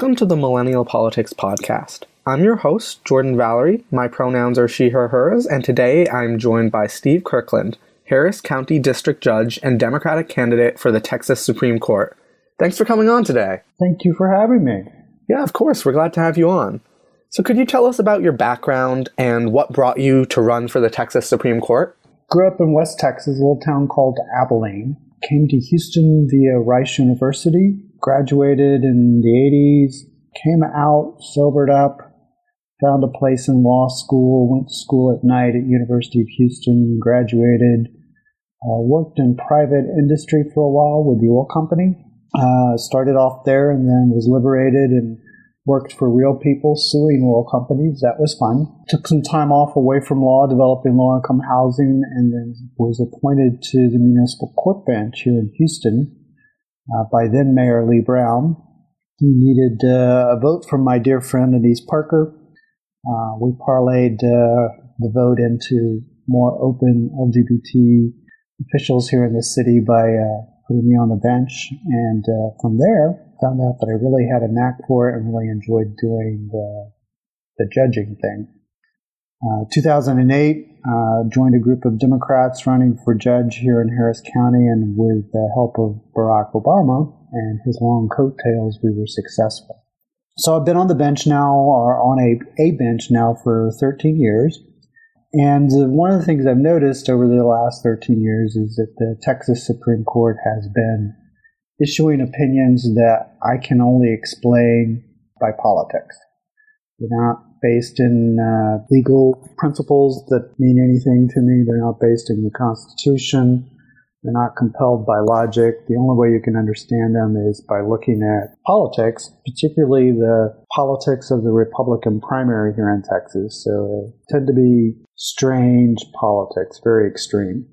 Welcome to the Millennial Politics Podcast. I'm your host, Jordan Valerie. My pronouns are she, her, hers, and today I'm joined by Steve Kirkland, Harris County District Judge and Democratic candidate for the Texas Supreme Court. Thanks for coming on today. Thank you for having me. Yeah, of course. We're glad to have you on. So, could you tell us about your background and what brought you to run for the Texas Supreme Court? Grew up in West Texas, a little town called Abilene. Came to Houston via Rice University. Graduated in the 80s. Came out, sobered up, found a place in law school. Went to school at night at University of Houston. Graduated. Uh, worked in private industry for a while with the oil company. Uh, started off there and then was liberated and worked for real people suing oil companies. That was fun. Took some time off away from law, developing low income housing, and then was appointed to the municipal court bench here in Houston uh, by then Mayor Lee Brown. He needed uh, a vote from my dear friend Annise Parker. Uh, we parlayed uh, the vote into more open LGBT officials here in the city by uh, putting me on the bench. And uh, from there, found out that I really had a knack for it and really enjoyed doing the, the judging thing. Uh, 2008, uh, joined a group of Democrats running for judge here in Harris County, and with the help of Barack Obama and his long coattails, we were successful. So I've been on the bench now, or on a, a bench now for 13 years. And one of the things I've noticed over the last 13 years is that the Texas Supreme Court has been issuing opinions that I can only explain by politics. They're not based in uh, legal principles that mean anything to me. They're not based in the Constitution. They're not compelled by logic. The only way you can understand them is by looking at politics, particularly the politics of the Republican primary here in Texas. So they tend to be strange politics, very extreme.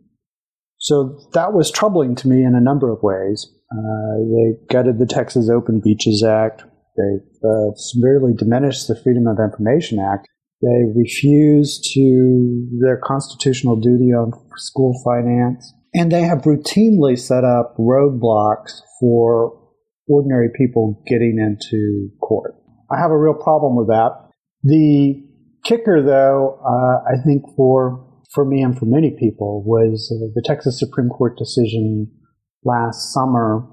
So that was troubling to me in a number of ways. Uh, they gutted the Texas Open Beaches Act. They uh, severely diminished the Freedom of Information Act. They refuse to their constitutional duty on school finance. And they have routinely set up roadblocks for ordinary people getting into court. I have a real problem with that. The kicker, though, uh, I think for for me and for many people was uh, the Texas Supreme Court decision last summer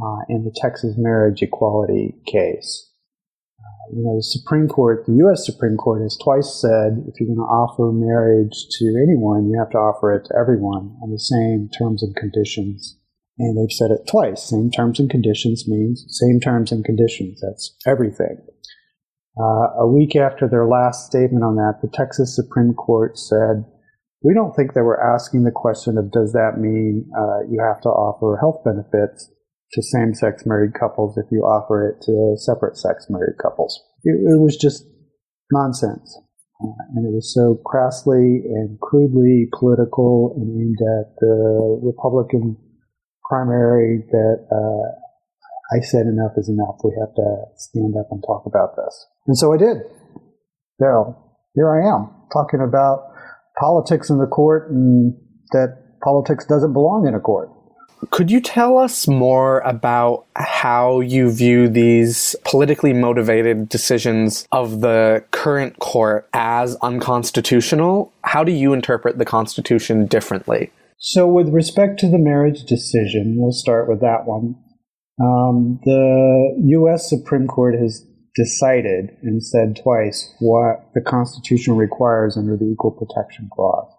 uh, in the Texas marriage equality case. Uh, you know, the Supreme Court, the U.S. Supreme Court has twice said if you're going to offer marriage to anyone, you have to offer it to everyone on the same terms and conditions. And they've said it twice. Same terms and conditions means same terms and conditions. That's everything. Uh, a week after their last statement on that, the Texas Supreme Court said we don't think they were asking the question of does that mean uh, you have to offer health benefits to same-sex married couples if you offer it to separate-sex married couples. It, it was just nonsense. Uh, and it was so crassly and crudely political and aimed at the Republican primary that uh, I said enough is enough. We have to stand up and talk about this. And so I did. So here I am talking about politics in the court and that politics doesn't belong in a court. Could you tell us more about how you view these politically motivated decisions of the current court as unconstitutional? How do you interpret the Constitution differently? So, with respect to the marriage decision, we'll start with that one. Um, the U.S. Supreme Court has decided and said twice what the Constitution requires under the Equal Protection Clause.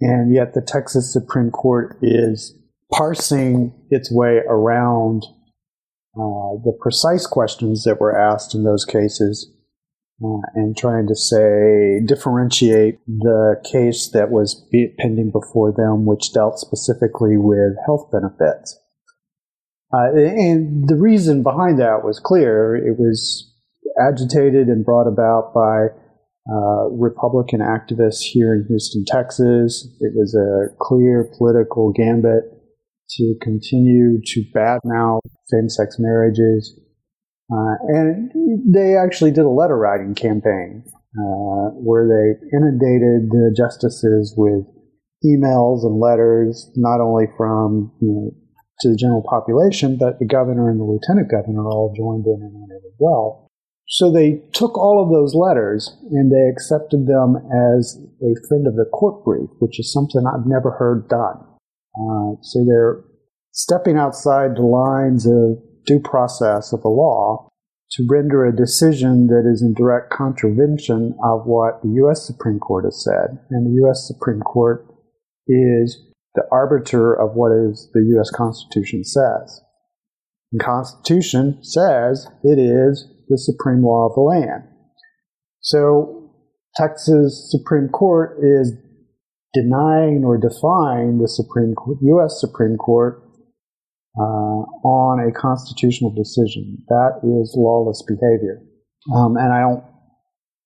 And yet the Texas Supreme Court is parsing its way around uh, the precise questions that were asked in those cases uh, and trying to say, differentiate the case that was pending before them, which dealt specifically with health benefits. Uh, and the reason behind that was clear. It was agitated and brought about by uh, Republican activists here in Houston, Texas. It was a clear political gambit to continue to badmouth same-sex marriages. Uh, and they actually did a letter writing campaign uh, where they inundated the justices with emails and letters, not only from you know to the general population, but the governor and the lieutenant governor all joined in and on it as well. So they took all of those letters and they accepted them as a friend of the court brief, which is something I've never heard done. Uh, so they're stepping outside the lines of due process of the law to render a decision that is in direct contravention of what the U.S. Supreme Court has said. And the U.S. Supreme Court is the arbiter of what is the U.S. Constitution says. The Constitution says it is the supreme law of the land. So Texas Supreme Court is denying or defying the Supreme Court, U.S. Supreme Court uh, on a constitutional decision. That is lawless behavior. Um, and I don't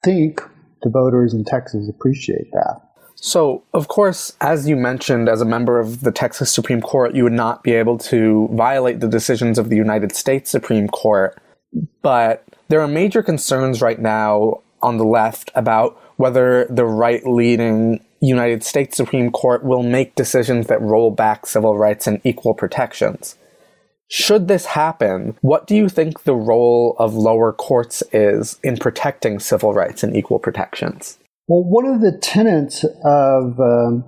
think the voters in Texas appreciate that. So, of course, as you mentioned, as a member of the Texas Supreme Court, you would not be able to violate the decisions of the United States Supreme Court. But there are major concerns right now on the left about whether the right leading United States Supreme Court will make decisions that roll back civil rights and equal protections. Should this happen, what do you think the role of lower courts is in protecting civil rights and equal protections? Well, one of the tenets of um,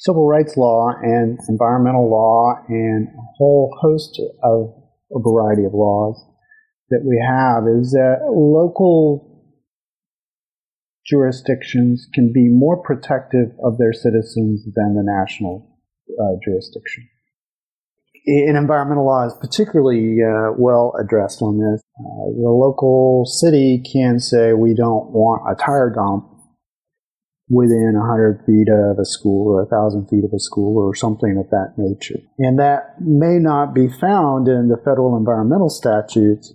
civil rights law and environmental law and a whole host of a variety of laws that we have is that local jurisdictions can be more protective of their citizens than the national uh, jurisdiction in environmental law is particularly uh, well addressed on this. Uh, the local city can say we don't want a tire dump within 100 feet of a school or 1,000 feet of a school or something of that nature. And that may not be found in the federal environmental statutes.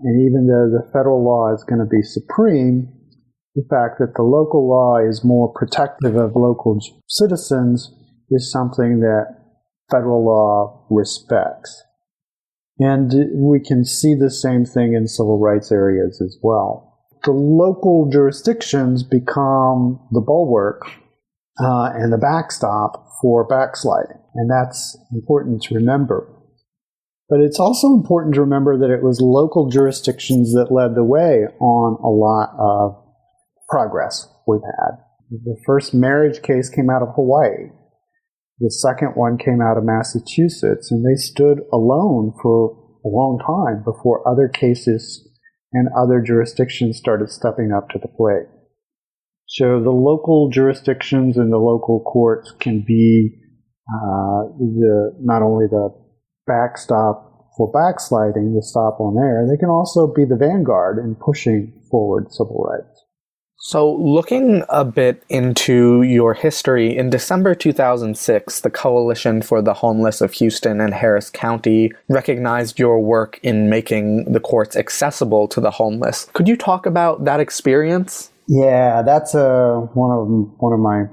And even though the federal law is going to be supreme, the fact that the local law is more protective of local citizens is something that federal law respects. And we can see the same thing in civil rights areas as well. The local jurisdictions become the bulwark uh, and the backstop for backsliding. And that's important to remember. But it's also important to remember that it was local jurisdictions that led the way on a lot of progress we've had. The first marriage case came out of Hawaii. The second one came out of Massachusetts, and they stood alone for a long time before other cases and other jurisdictions started stepping up to the plate. So the local jurisdictions and the local courts can be uh, the not only the backstop for backsliding, the stop on there, they can also be the vanguard in pushing forward civil rights. So, looking a bit into your history, in December 2006, the Coalition for the Homeless of Houston and Harris County recognized your work in making the courts accessible to the homeless. Could you talk about that experience? Yeah, that's uh, one of one of my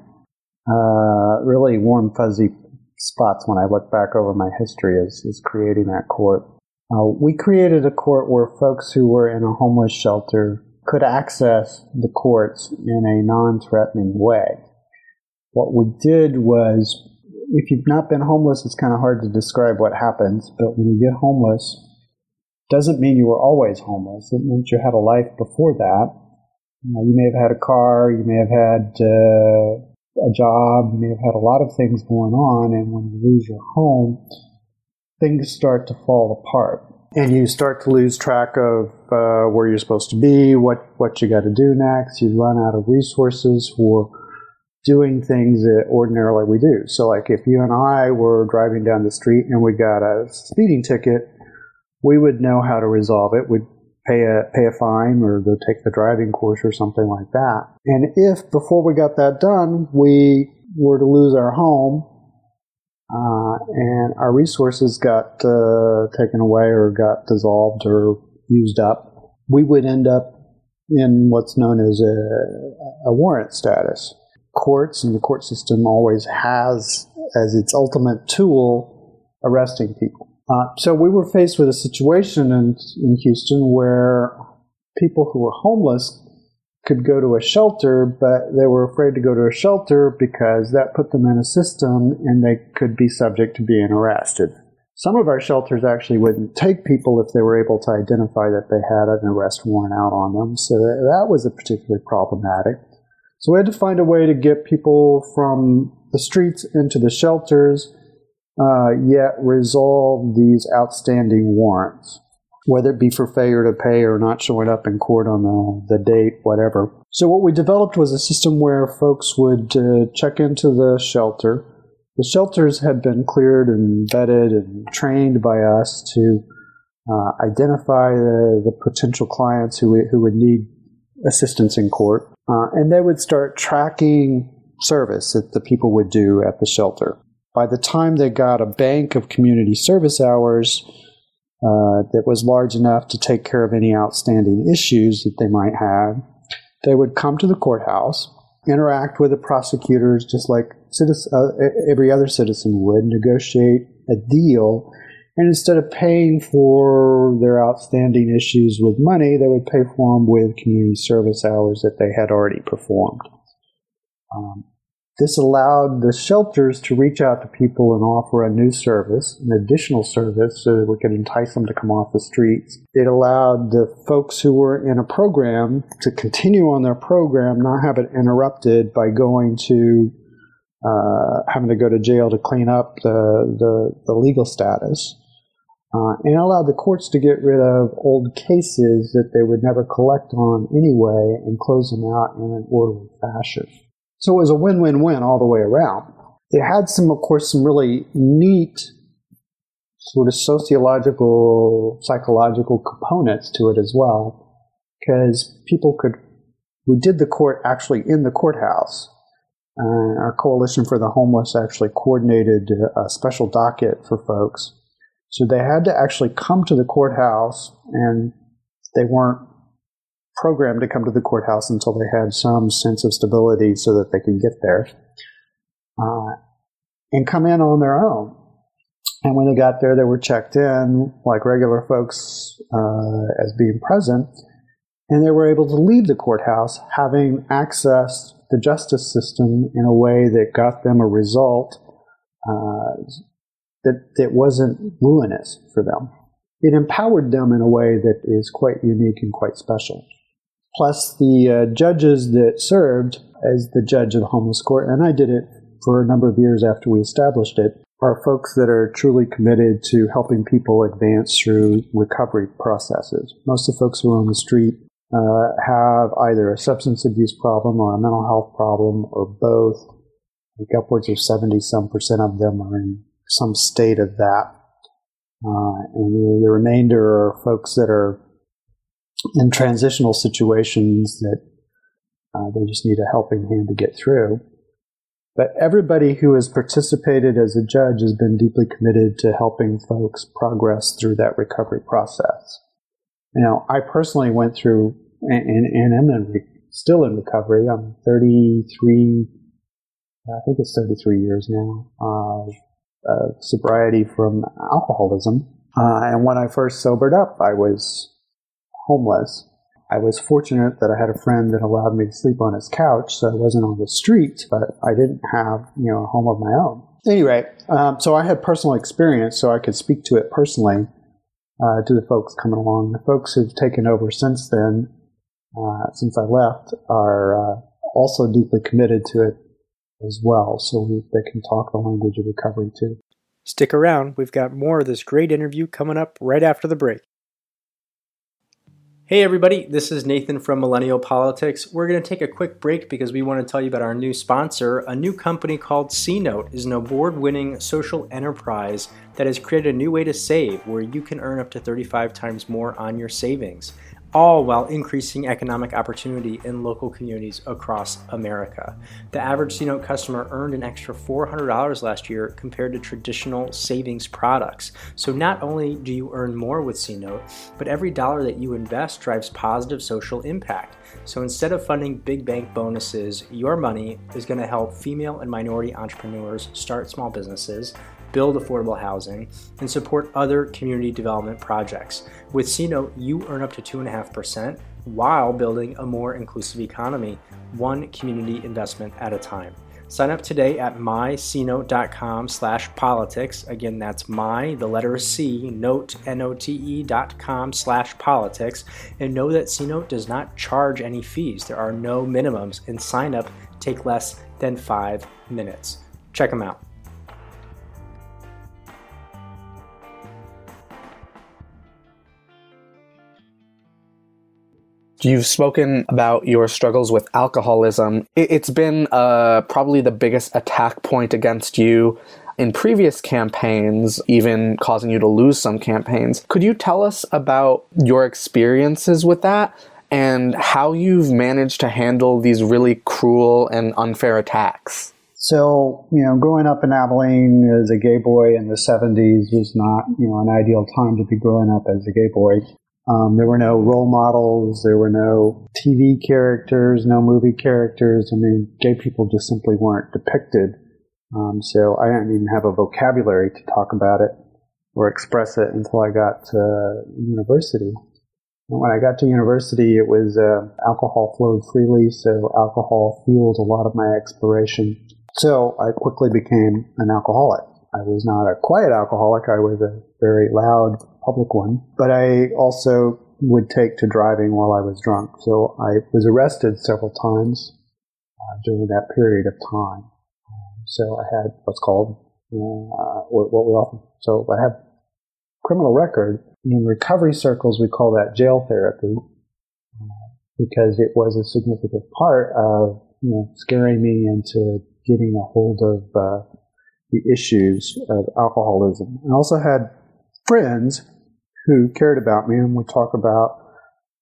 uh, really warm, fuzzy spots when I look back over my history is, is creating that court. Uh, we created a court where folks who were in a homeless shelter could access the courts in a non threatening way. What we did was, if you've not been homeless, it's kind of hard to describe what happens, but when you get homeless, doesn't mean you were always homeless. It means you had a life before that. Uh, you may have had a car, you may have had uh, a job, you may have had a lot of things going on, and when you lose your home, things start to fall apart and you start to lose track of uh, where you're supposed to be, what what you got to do next. You run out of resources for doing things that ordinarily we do. So, like if you and I were driving down the street and we got a speeding ticket, we would know how to resolve it. We'd pay a pay a fine or go take the driving course or something like that. And if before we got that done, we were to lose our home uh, and our resources got uh, taken away or got dissolved or used up, we would end up in what's known as a, a warrant status. Courts and the court system always has as its ultimate tool arresting people. Uh, so we were faced with a situation in, in Houston where people who were homeless could go to a shelter, but they were afraid to go to a shelter because that put them in a system and they could be subject to being arrested. Some of our shelters actually wouldn't take people if they were able to identify that they had an arrest warrant out on them. So that was a particularly problematic. So we had to find a way to get people from the streets into the shelters, uh, yet resolve these outstanding warrants, whether it be for failure to pay or not showing up in court on the, the date, whatever. So what we developed was a system where folks would uh, check into the shelter the shelters had been cleared and vetted and trained by us to uh, identify the, the, potential clients who, who would need assistance in court. Uh, and they would start tracking service that the people would do at the shelter. By the time they got a bank of community service hours uh, that was large enough to take care of any outstanding issues that they might have, they would come to the courthouse, interact with the prosecutors just like citizen, uh, every other citizen would, negotiate a deal. And instead of paying for their outstanding issues with money, they would pay for them with community service hours that they had already performed. Um, this allowed the shelters to reach out to people and offer a new service, an additional service, so that we could entice them to come off the streets. It allowed the folks who were in a program to continue on their program, not have it interrupted by going to uh, having to go to jail to clean up the, the, the legal status. Uh, and allowed the courts to get rid of old cases that they would never collect on anyway and close them out in an orderly fashion. So it was a win-win-win all the way around. It had some, of course, some really neat sort of sociological, psychological components to it as well, because people could, we did the court actually in the courthouse. Uh, our Coalition for the Homeless actually coordinated a special docket for folks. So they had to actually come to the courthouse, and they weren't programmed to come to the courthouse until they had some sense of stability so that they could get there uh, and come in on their own. And when they got there, they were checked in like regular folks uh, as being present, and they were able to leave the courthouse having accessed the justice system in a way that got them a result uh, that, that wasn't ruinous for them. It empowered them in a way that is quite unique and quite special plus the uh, judges that served as the judge of the homeless court, and I did it for a number of years after we established it, are folks that are truly committed to helping people advance through recovery processes. Most of the folks who are on the street uh, have either a substance abuse problem or a mental health problem or both. I think upwards of 70 some percent of them are in some state of that. Uh, and the, the remainder are folks that are in transitional situations that uh, they just need a helping hand to get through. But everybody who has participated as a judge has been deeply committed to helping folks progress through that recovery process. Now, I personally went through and, and, am in still in recovery. I'm 33, I think it's 33 years now, uh, sobriety from alcoholism. Uh, and when I first sobered up, I was homeless. I was fortunate that I had a friend that allowed me to sleep on his couch, so I wasn't on the street, but I didn't have, you know, a home of my own. Anyway, um, so I had personal experience, so I could speak to it personally uh, to the folks coming along. The folks who've taken over since then, uh, since I left, are uh, also deeply committed to it as well, so we, they can talk the language of recovery too. Stick around, we've got more of this great interview coming up right after the break. Hey everybody, this is Nathan from Millennial Politics. We're going to take a quick break because we want to tell you about our new sponsor. A new company called CNote is an award winning social enterprise that has created a new way to save where you can earn up to 35 times more on your savings all while increasing economic opportunity in local communities across America. The average CNote customer earned an extra $400 last year compared to traditional savings products. So not only do you earn more with CNote, but every dollar that you invest drives positive social impact. So instead of funding big bank bonuses, your money is going to help female and minority entrepreneurs start small businesses build affordable housing, and support other community development projects. With CNote, you earn up to 2.5% while building a more inclusive economy, one community investment at a time. Sign up today at mycnote.com slash politics. Again, that's my, the letter C, note, N-O-T-E dot com slash politics. And know that CNote does not charge any fees. There are no minimums, and sign up take less than five minutes. Check them out. You've spoken about your struggles with alcoholism. It's been uh, probably the biggest attack point against you in previous campaigns, even causing you to lose some campaigns. Could you tell us about your experiences with that and how you've managed to handle these really cruel and unfair attacks? So, you know, growing up in Abilene as a gay boy in the 70s was not, you know, an ideal time to be growing up as a gay boy. Um, there were no role models. There were no TV characters, no movie characters. I mean, gay people just simply weren't depicted. Um, so I didn't even have a vocabulary to talk about it or express it until I got to university. And when I got to university, it was uh, alcohol flowed freely, so alcohol fueled a lot of my exploration. So I quickly became an alcoholic. I was not a quiet alcoholic. I was a very loud public one. But I also would take to driving while I was drunk. So I was arrested several times uh, during that period of time. so I had what's called uh, what, what we often so I have criminal record in recovery circles. We call that jail therapy uh, because it was a significant part of you know scaring me into getting a hold of uh, the issues of alcoholism. I also had friends who cared about me and would talk about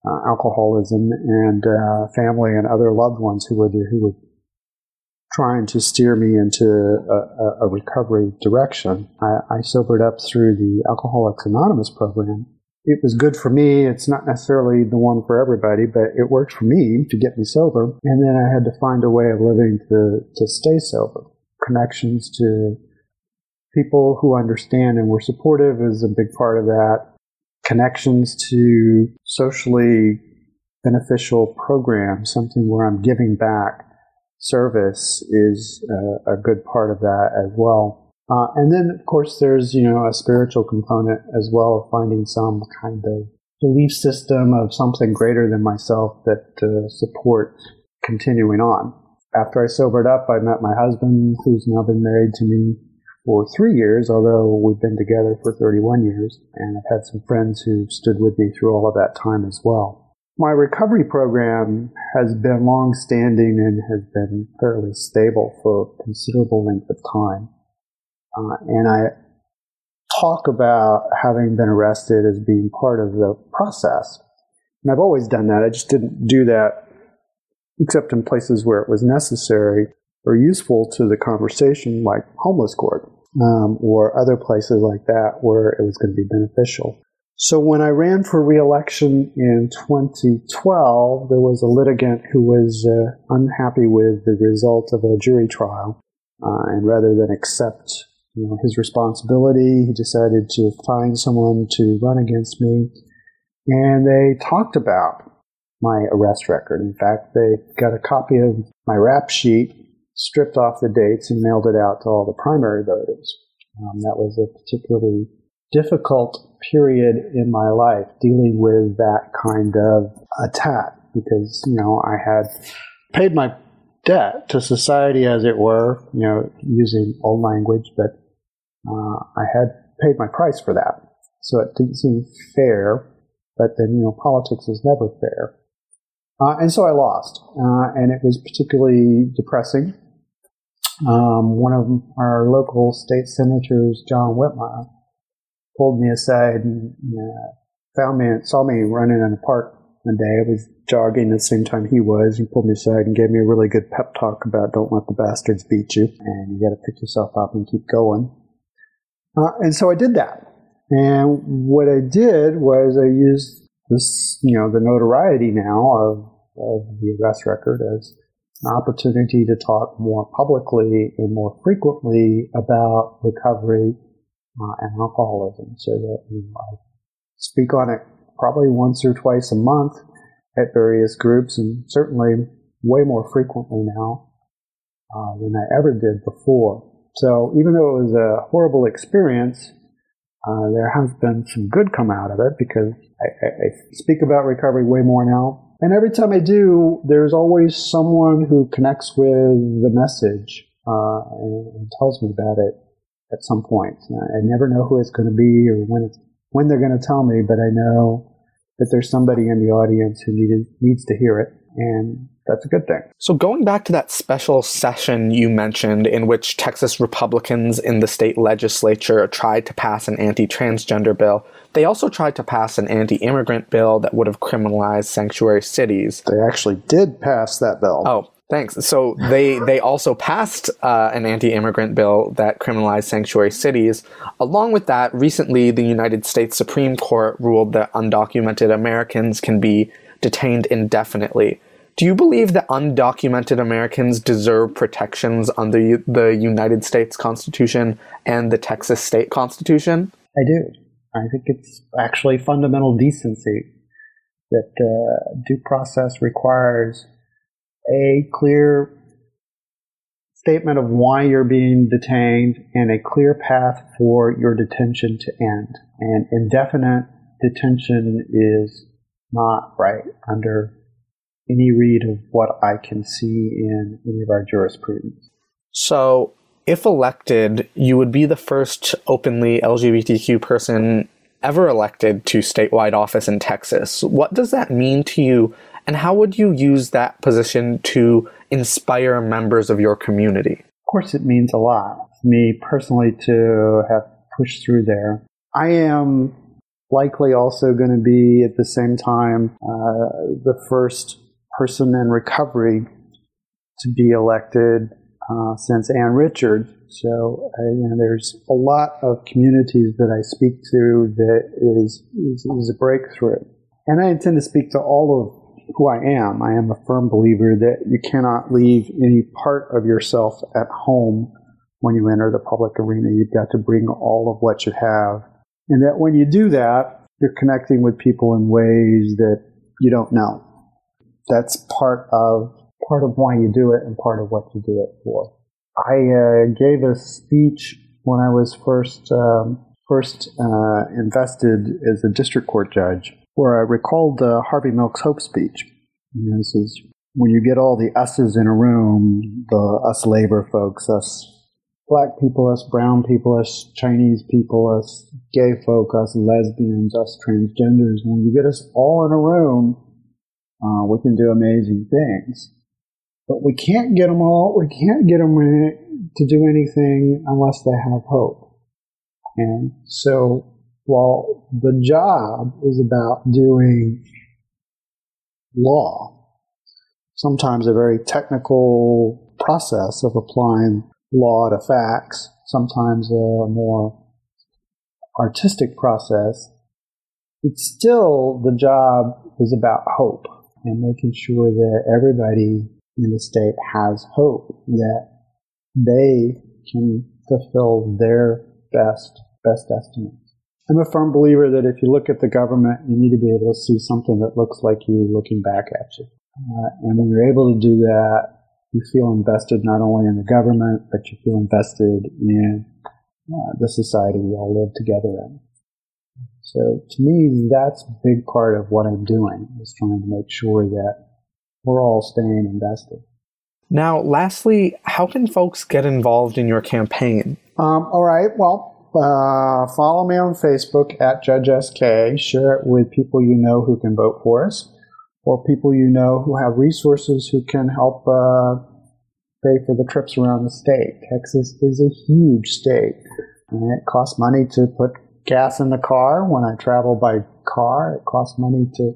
uh, alcoholism and uh, family and other loved ones who were who were trying to steer me into a, a recovery direction. I, I, sobered up through the Alcoholics Anonymous program. It was good for me. It's not necessarily the one for everybody, but it worked for me to get me sober. And then I had to find a way of living to, to stay sober. Connections to people who understand and were supportive is a big part of that connections to socially beneficial programs, something where I'm giving back service is a, a good part of that as well. Uh, and then, of course, there's, you know, a spiritual component as well of finding some kind of belief system of something greater than myself that uh, supports continuing on. After I sobered up, I met my husband, who's now been married to me for three years, although we've been together for 31 years, and I've had some friends who stood with me through all of that time as well. My recovery program has been long standing and has been fairly stable for a considerable length of time. Uh, and I talk about having been arrested as being part of the process. And I've always done that. I just didn't do that except in places where it was necessary or useful to the conversation, like homeless court um, or other places like that where it was going to be beneficial. So when I ran for reelection in 2012, there was a litigant who was uh, unhappy with the result of a jury trial, uh, and rather than accept you know, his responsibility, he decided to find someone to run against me. And they talked about my arrest record. In fact, they got a copy of my rap sheet stripped off the dates and mailed it out to all the primary voters. Um, that was a particularly difficult period in my life dealing with that kind of attack because, you know, I had paid my debt to society, as it were, you know, using old language, but uh, I had paid my price for that. So it didn't seem fair, but then, you know, politics is never fair. Uh, and so I lost, uh, and it was particularly depressing um, one of our local state senators, John Whitmire, pulled me aside and uh, found me, saw me running in the park one day. I was jogging at the same time he was. He pulled me aside and gave me a really good pep talk about don't let the bastards beat you and you got to pick yourself up and keep going. Uh, and so I did that. And what I did was I used this, you know, the notoriety now of, of the arrest record as an opportunity to talk more publicly and more frequently about recovery uh, and alcoholism so that you know, I speak on it probably once or twice a month at various groups and certainly way more frequently now. uh, than I ever did before. So even though it was a horrible experience, uh, there has been some good come out of it because I, I, I speak about recovery way more now. And every time I do, there's always someone who connects with the message uh, and, and, tells me about it at some point. I never know who it's going to be or when it's when they're going to tell me, but I know that there's somebody in the audience who needed, needs to hear it, and that's a good thing. So, going back to that special session you mentioned in which Texas Republicans in the state legislature tried to pass an anti transgender bill, they also tried to pass an anti immigrant bill that would have criminalized sanctuary cities. They actually did pass that bill. Oh, Thanks. So they they also passed uh, an anti-immigrant bill that criminalized sanctuary cities. Along with that, recently the United States Supreme Court ruled that undocumented Americans can be detained indefinitely. Do you believe that undocumented Americans deserve protections under the United States Constitution and the Texas State Constitution? I do. I think it's actually fundamental decency that uh, due process requires a clear statement of why you're being detained and a clear path for your detention to end. And indefinite detention is not right under any read of what I can see in any of our jurisprudence. So, if elected, you would be the first openly LGBTQ person ever elected to statewide office in Texas. What does that mean to you and how would you use that position to inspire members of your community? Of course, it means a lot for me personally to have pushed through there. I am likely also going to be at the same time uh, the first person in recovery to be elected uh, since Ann Richards. So uh, you know, there's a lot of communities that I speak to that is, is, is a breakthrough. And I intend to speak to all of who I am. I am a firm believer that you cannot leave any part of yourself at home when you enter the public arena. You've got to bring all of what you have. And that when you do that, you're connecting with people in ways that you don't know. That's part of part of why you do it and part of what you do it for. I uh, gave a speech when I was first um, first uh, invested as a district court judge where I recalled the Harvey Milk's Hope speech. This is when you get all the us's in a room, the us labor folks, us black people, us brown people, us Chinese people, us gay folk, us lesbians, us transgenders, when you get us all in a room, uh, we can do amazing things. But we can't get them all, we can't get them to do anything unless they have hope. And so while the job is about doing law, sometimes a very technical process of applying law to facts, sometimes a more artistic process. It's still the job is about hope and making sure that everybody in the state has hope that they can fulfill their best best estimates. I'm a firm believer that if you look at the government, you need to be able to see something that looks like you looking back at you. Uh, and when you're able to do that, you feel invested not only in the government, but you feel invested in uh, the society we all live together in. So to me, that's a big part of what I'm doing is trying to make sure that we're all staying invested. Now, lastly, how can folks get involved in your campaign? Um, all right. Well, uh, follow me on Facebook at Judge SK. Share it with people you know who can vote for us, or people you know who have resources who can help uh, pay for the trips around the state. Texas is a huge state, and it costs money to put gas in the car. When I travel by car, it costs money to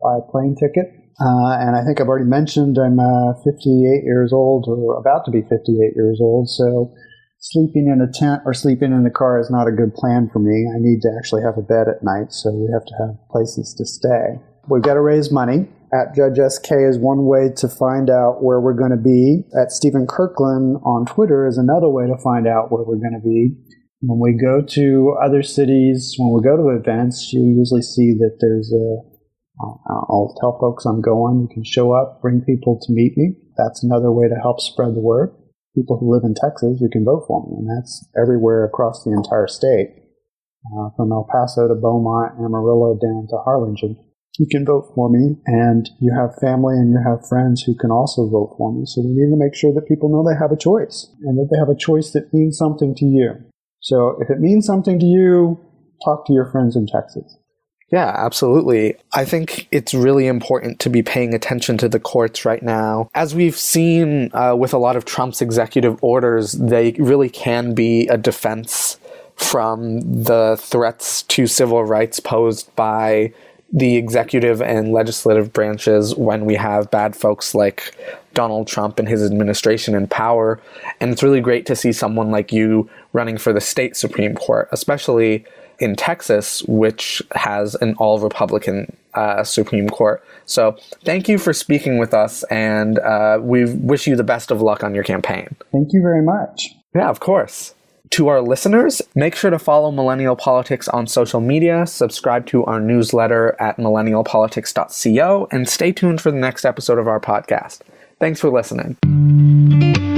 buy a plane ticket. Uh, and I think I've already mentioned I'm uh, 58 years old, or about to be 58 years old. So sleeping in a tent or sleeping in the car is not a good plan for me. I need to actually have a bed at night, so we have to have places to stay. We've got to raise money. At Judge SK is one way to find out where we're going to be. At Steven Kirkland on Twitter is another way to find out where we're going to be. When we go to other cities, when we go to events, you usually see that there's a I'll tell folks I'm going. You can show up, bring people to meet me. That's another way to help spread the word. people who live in Texas you can vote for me, and that's everywhere across the entire state, uh, from El Paso to Beaumont, Amarillo, down to Harlingen. You can vote for me, and you have family and you have friends who can also vote for me. So we need to make sure that people know they have a choice, and that they have a choice that means something to you. So if it means something to you, talk to your friends in Texas. Yeah, absolutely. I think it's really important to be paying attention to the courts right now. As we've seen uh, with a lot of Trump's executive orders, they really can be a defense from the threats to civil rights posed by the executive and legislative branches when we have bad folks like Donald Trump and his administration in power. And it's really great to see someone like you running for the state Supreme Court, especially in Texas, which has an all Republican uh, Supreme Court. So thank you for speaking with us, and uh, we wish you the best of luck on your campaign. Thank you very much. Yeah, of course. To our listeners, make sure to follow Millennial Politics on social media, subscribe to our newsletter at millennialpolitics.co, and stay tuned for the next episode of our podcast. Thanks for listening.